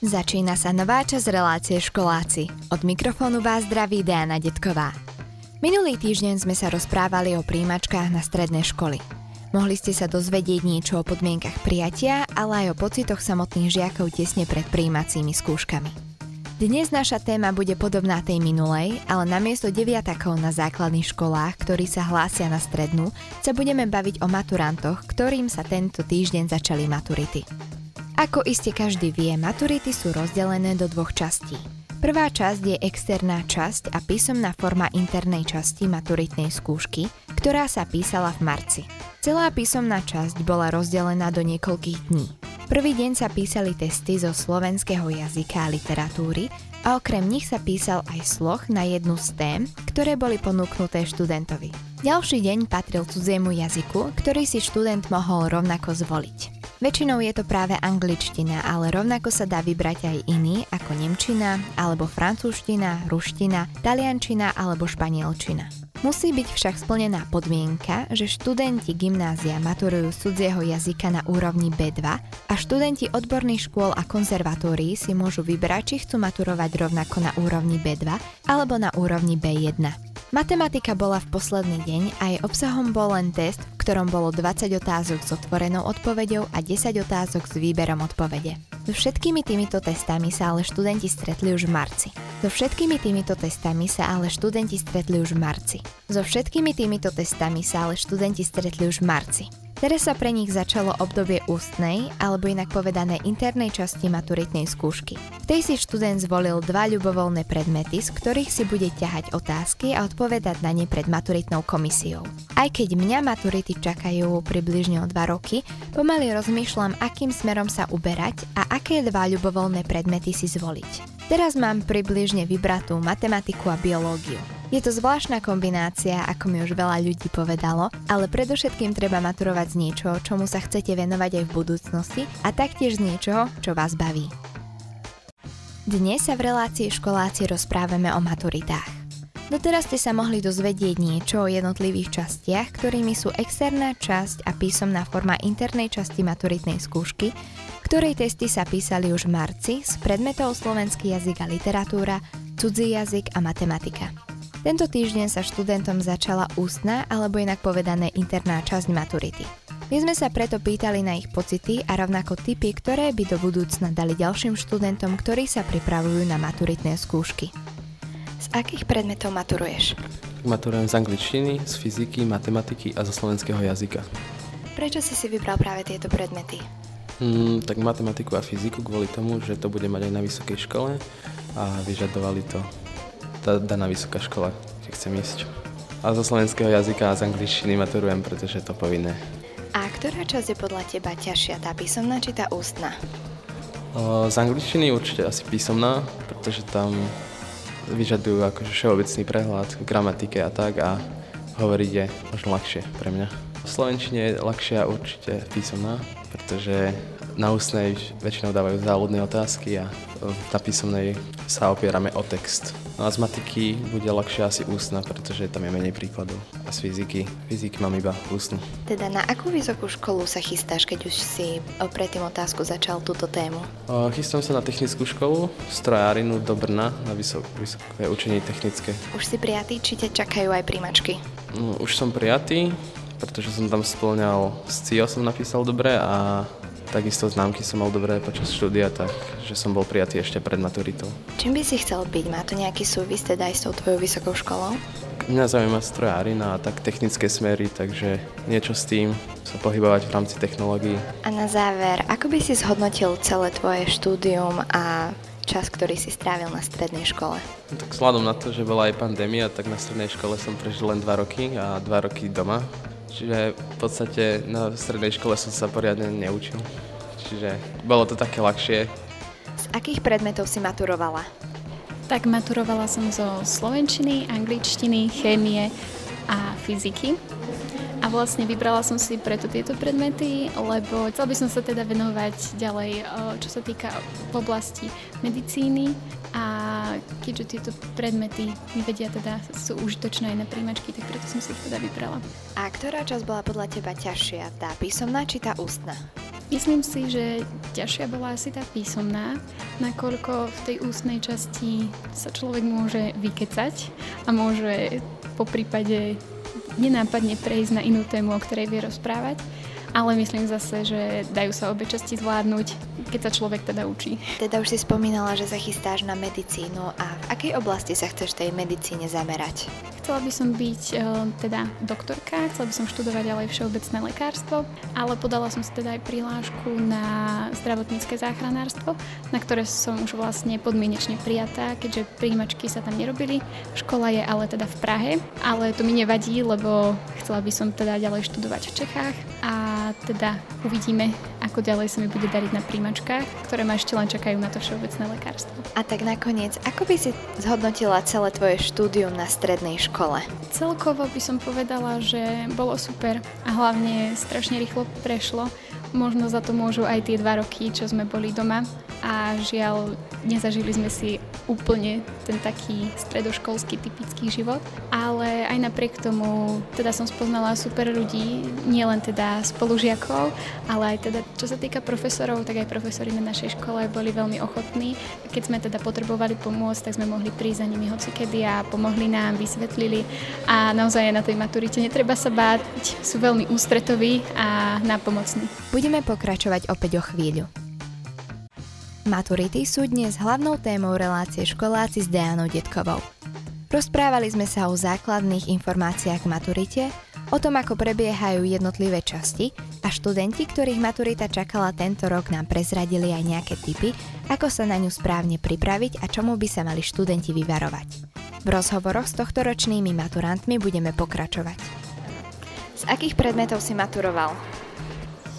Začína sa nová časť relácie Školáci. Od mikrofónu vás zdraví Diana Detková. Minulý týždeň sme sa rozprávali o príjimačkách na stredné školy. Mohli ste sa dozvedieť niečo o podmienkach prijatia, ale aj o pocitoch samotných žiakov tesne pred príjmacími skúškami. Dnes naša téma bude podobná tej minulej, ale namiesto deviatakov na základných školách, ktorí sa hlásia na strednú, sa budeme baviť o maturantoch, ktorým sa tento týždeň začali maturity. Ako iste každý vie, maturity sú rozdelené do dvoch častí. Prvá časť je externá časť a písomná forma internej časti maturitnej skúšky, ktorá sa písala v marci. Celá písomná časť bola rozdelená do niekoľkých dní. Prvý deň sa písali testy zo slovenského jazyka a literatúry a okrem nich sa písal aj sloh na jednu z tém, ktoré boli ponúknuté študentovi. Ďalší deň patril cudziemu jazyku, ktorý si študent mohol rovnako zvoliť. Väčšinou je to práve angličtina, ale rovnako sa dá vybrať aj iný, ako nemčina, alebo francúzština, ruština, taliančina alebo španielčina. Musí byť však splnená podmienka, že študenti gymnázia maturujú z cudzieho jazyka na úrovni B2 a študenti odborných škôl a konzervatórií si môžu vybrať, či chcú maturovať rovnako na úrovni B2 alebo na úrovni B1. Matematika bola v posledný deň a jej obsahom bol len test, v ktorom bolo 20 otázok s otvorenou odpoveďou a 10 otázok s výberom odpovede. So všetkými týmito testami sa ale študenti stretli už v marci. So všetkými týmito testami sa ale študenti stretli už v marci. So všetkými týmito testami sa ale študenti stretli už v marci. Teraz sa pre nich začalo obdobie ústnej, alebo inak povedané internej časti maturitnej skúšky. V tej si študent zvolil dva ľubovoľné predmety, z ktorých si bude ťahať otázky a odpovedať na ne pred maturitnou komisiou. Aj keď mňa maturity čakajú približne o dva roky, pomaly rozmýšľam, akým smerom sa uberať a aké dva ľubovoľné predmety si zvoliť. Teraz mám približne vybratú matematiku a biológiu. Je to zvláštna kombinácia, ako mi už veľa ľudí povedalo, ale predovšetkým treba maturovať z niečoho, čomu sa chcete venovať aj v budúcnosti a taktiež z niečoho, čo vás baví. Dnes sa v relácii školáci rozprávame o maturitách. Doteraz ste sa mohli dozvedieť niečo o jednotlivých častiach, ktorými sú externá časť a písomná forma internej časti maturitnej skúšky, ktorej testy sa písali už v marci z predmetov slovenský jazyk a literatúra, cudzí jazyk a matematika. Tento týždeň sa študentom začala ústna alebo inak povedané interná časť maturity. My sme sa preto pýtali na ich pocity a rovnako typy, ktoré by do budúcna dali ďalším študentom, ktorí sa pripravujú na maturitné skúšky. Z akých predmetov maturuješ? Maturujem z angličtiny, z fyziky, matematiky a zo slovenského jazyka. Prečo si si vybral práve tieto predmety? Hmm, tak matematiku a fyziku kvôli tomu, že to bude mať aj na vysokej škole a vyžadovali to tá daná vysoká škola, kde chcem ísť. A zo slovenského jazyka a z angličtiny maturujem, pretože je to povinné. A ktorá časť je podľa teba ťažšia, tá písomná či tá ústna? Z angličtiny určite asi písomná, pretože tam vyžadujú akože všeobecný prehľad v gramatike a tak a hovoriť je možno ľahšie pre mňa. V slovenčine je ľahšia určite písomná, pretože na ústnej väčšinou dávajú závodné otázky a na písomnej sa opierame o text. No a z matiky bude ľahšie asi ústna, pretože tam je menej príkladov. A z fyziky, fyziky mám iba ústnu. Teda na akú vysokú školu sa chystáš, keď už si predtým otázku začal túto tému? O, chystám sa na technickú školu, strojárinu do Brna, na vysok, vysoké učenie technické. Už si prijatý, či ťa čakajú aj príjmačky? No, už som prijatý, pretože som tam splňal, z CIO som napísal dobre a Takisto známky som mal dobré počas štúdia, takže som bol prijatý ešte pred maturitou. Čím by si chcel byť? Má to nejaký súvis teda aj s tou tvojou vysokou školou? Mňa zaujíma strojárina a tak technické smery, takže niečo s tým sa pohybovať v rámci technológií. A na záver, ako by si zhodnotil celé tvoje štúdium a čas, ktorý si strávil na strednej škole? No, tak vzhľadom na to, že bola aj pandémia, tak na strednej škole som prežil len dva roky a dva roky doma Čiže v podstate na strednej škole som sa poriadne neučil. Čiže bolo to také ľahšie. Z akých predmetov si maturovala? Tak maturovala som zo slovenčiny, angličtiny, chémie a fyziky. A vlastne vybrala som si preto tieto predmety, lebo chcel by som sa teda venovať ďalej, čo sa týka v oblasti medicíny a keďže tieto predmety mi vedia teda sú užitočné aj na príjmačky, tak preto som si ich teda vybrala. A ktorá časť bola podľa teba ťažšia, tá písomná či tá ústna? Myslím si, že ťažšia bola asi tá písomná, nakoľko v tej ústnej časti sa človek môže vykecať a môže po prípade nenápadne prejsť na inú tému, o ktorej vie rozprávať ale myslím zase, že dajú sa obe časti zvládnuť, keď sa človek teda učí. Teda už si spomínala, že sa chystáš na medicínu a v akej oblasti sa chceš tej medicíne zamerať? Chcela by som byť e, teda doktorka, chcela by som študovať ďalej všeobecné lekárstvo, ale podala som si teda aj prihlášku na zdravotnícke záchranárstvo, na ktoré som už vlastne podmienečne prijatá, keďže príjimačky sa tam nerobili. Škola je ale teda v Prahe, ale to mi nevadí, lebo chcela by som teda ďalej študovať v Čechách a teda uvidíme, ako ďalej sa mi bude dariť na príjmačkách, ktoré ma ešte len čakajú na to všeobecné lekárstvo. A tak nakoniec, ako by si zhodnotila celé tvoje štúdium na strednej škole? Celkovo by som povedala, že bolo super a hlavne strašne rýchlo prešlo. Možno za to môžu aj tie dva roky, čo sme boli doma a žiaľ, nezažili sme si úplne ten taký stredoškolský typický život, ale aj napriek tomu teda som spoznala super ľudí, nielen teda spolužiakov, ale aj teda čo sa týka profesorov, tak aj profesori na našej škole boli veľmi ochotní. Keď sme teda potrebovali pomôcť, tak sme mohli prísť za nimi hocikedy a pomohli nám, vysvetlili a naozaj na tej maturite netreba sa báť, sú veľmi ústretoví a nápomocní. Budeme pokračovať opäť o chvíľu. Maturity sú dnes hlavnou témou relácie školáci s Dejanou Detkovou. Rozprávali sme sa o základných informáciách k maturite, o tom, ako prebiehajú jednotlivé časti a študenti, ktorých maturita čakala tento rok, nám prezradili aj nejaké tipy, ako sa na ňu správne pripraviť a čomu by sa mali študenti vyvarovať. V rozhovoroch s tohto ročnými maturantmi budeme pokračovať. Z akých predmetov si maturoval?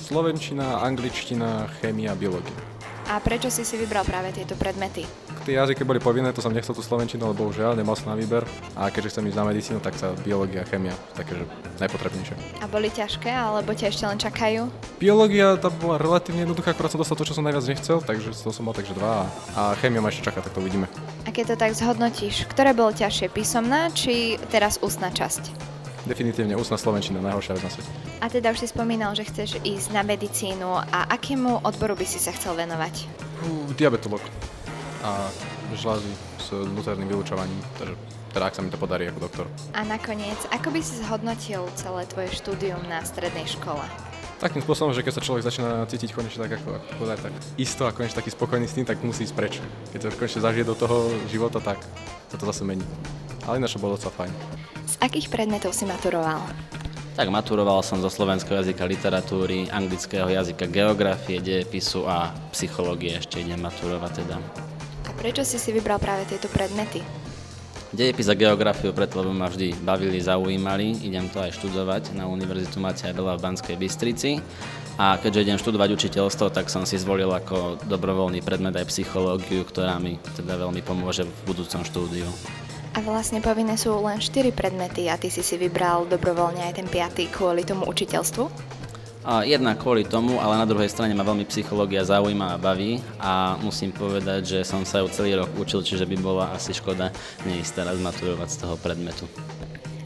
Slovenčina, angličtina, chémia, biológia. A prečo si si vybral práve tieto predmety? Tie jazyky boli povinné, to som nechcel tú slovenčinu, ale bohužiaľ nemal som na výber. A keďže chcem ísť na medicínu, tak sa biológia a chémia, takže najpotrebnejšie. A boli ťažké, alebo ťa ešte len čakajú? Biológia tá bola relatívne jednoduchá, akorát som dostal to, čo som najviac nechcel, takže to som mal takže dva. A chémia ma ešte čaká, tak to uvidíme. A keď to tak zhodnotíš, ktoré bolo ťažšie, písomná či teraz ústna časť? Definitívne ústna slovenčina, najhoršia vec na svete. A teda už si spomínal, že chceš ísť na medicínu a akému odboru by si sa chcel venovať? Uh, diabetolog a žlázy s vnútorným vylučovaním, takže teda ak sa mi to podarí ako doktor. A nakoniec, ako by si zhodnotil celé tvoje štúdium na strednej škole? Takým spôsobom, že keď sa človek začína cítiť konečne tak ako, ako podať, tak isto a konečne taký spokojný s tým, tak musí ísť preč. Keď to konečne zažije do toho života, tak sa to zase mení. Ale ináč bolo docela fajn. Z akých predmetov si maturoval? Tak maturoval som zo slovenského jazyka literatúry, anglického jazyka geografie, dejepisu a psychológie ešte idem maturovať teda. A prečo si si vybral práve tieto predmety? Dejepis a geografiu preto, lebo ma vždy bavili, zaujímali. Idem to aj študovať na Univerzitu Matia Bela v Banskej Bystrici. A keďže idem študovať učiteľstvo, tak som si zvolil ako dobrovoľný predmet aj psychológiu, ktorá mi teda veľmi pomôže v budúcom štúdiu. A vlastne povinné sú len 4 predmety a ty si si vybral dobrovoľne aj ten piatý kvôli tomu učiteľstvu? A jedna kvôli tomu, ale na druhej strane ma veľmi psychológia zaujíma a baví a musím povedať, že som sa ju celý rok učil, čiže by bola asi škoda neísť teraz maturovať z toho predmetu.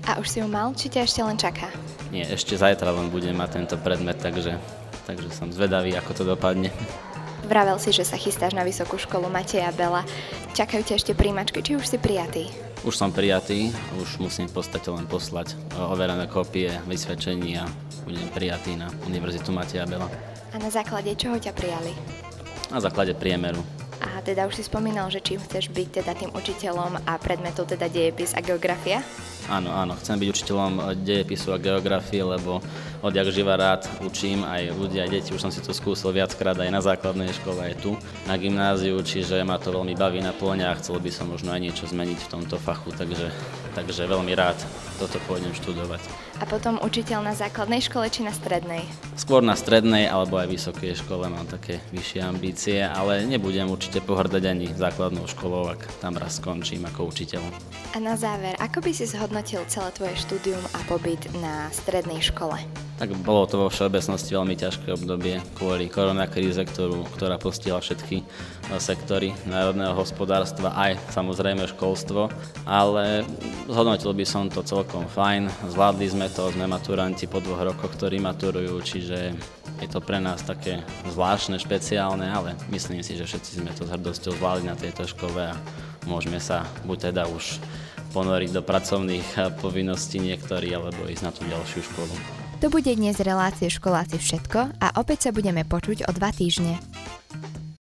A už si ju mal, či ťa ešte len čaká? Nie, ešte zajtra len budem mať tento predmet, takže, takže som zvedavý, ako to dopadne. Vravel si, že sa chystáš na vysokú školu Mateja Bela. Čakajú ťa ešte príjmačky, či už si prijatý? Už som prijatý, už musím v podstate len poslať overené kópie, vysvedčení a budem prijatý na Univerzitu Mateja Bela. A na základe čoho ťa prijali? Na základe priemeru. A teda už si spomínal, že čím chceš byť teda tým učiteľom a predmetov teda dejepis a geografia? Áno, áno, chcem byť učiteľom dejepisu a geografie, lebo odjak živa rád učím aj ľudia, aj deti, už som si to skúsil viackrát aj na základnej škole, aj tu na gymnáziu, čiže ma to veľmi baví na plne a chcel by som možno aj niečo zmeniť v tomto fachu, takže, takže veľmi rád toto pôjdem študovať. A potom učiteľ na základnej škole či na strednej? Skôr na strednej alebo aj vysokej škole mám také vyššie ambície, ale nebudem určite pohrdať ani základnou školou, ak tam raz skončím ako učiteľ. A na záver, ako by si zhodnotil celé tvoje štúdium a pobyt na strednej škole? Tak bolo to vo všeobecnosti veľmi ťažké obdobie kvôli koronakríze, ktorú, ktorá postihla všetky e, sektory národného hospodárstva, aj samozrejme školstvo, ale zhodnotil by som to celkom fajn. Zvládli sme to, sme maturanti po dvoch rokoch, ktorí maturujú, čiže je to pre nás také zvláštne, špeciálne, ale myslím si, že všetci sme to s hrdosťou zvládli na tejto škole a môžeme sa buď teda už ponoriť do pracovných povinností niektorí, alebo ísť na tú ďalšiu školu. To bude dnes relácie školáci všetko a opäť sa budeme počuť o dva týždne.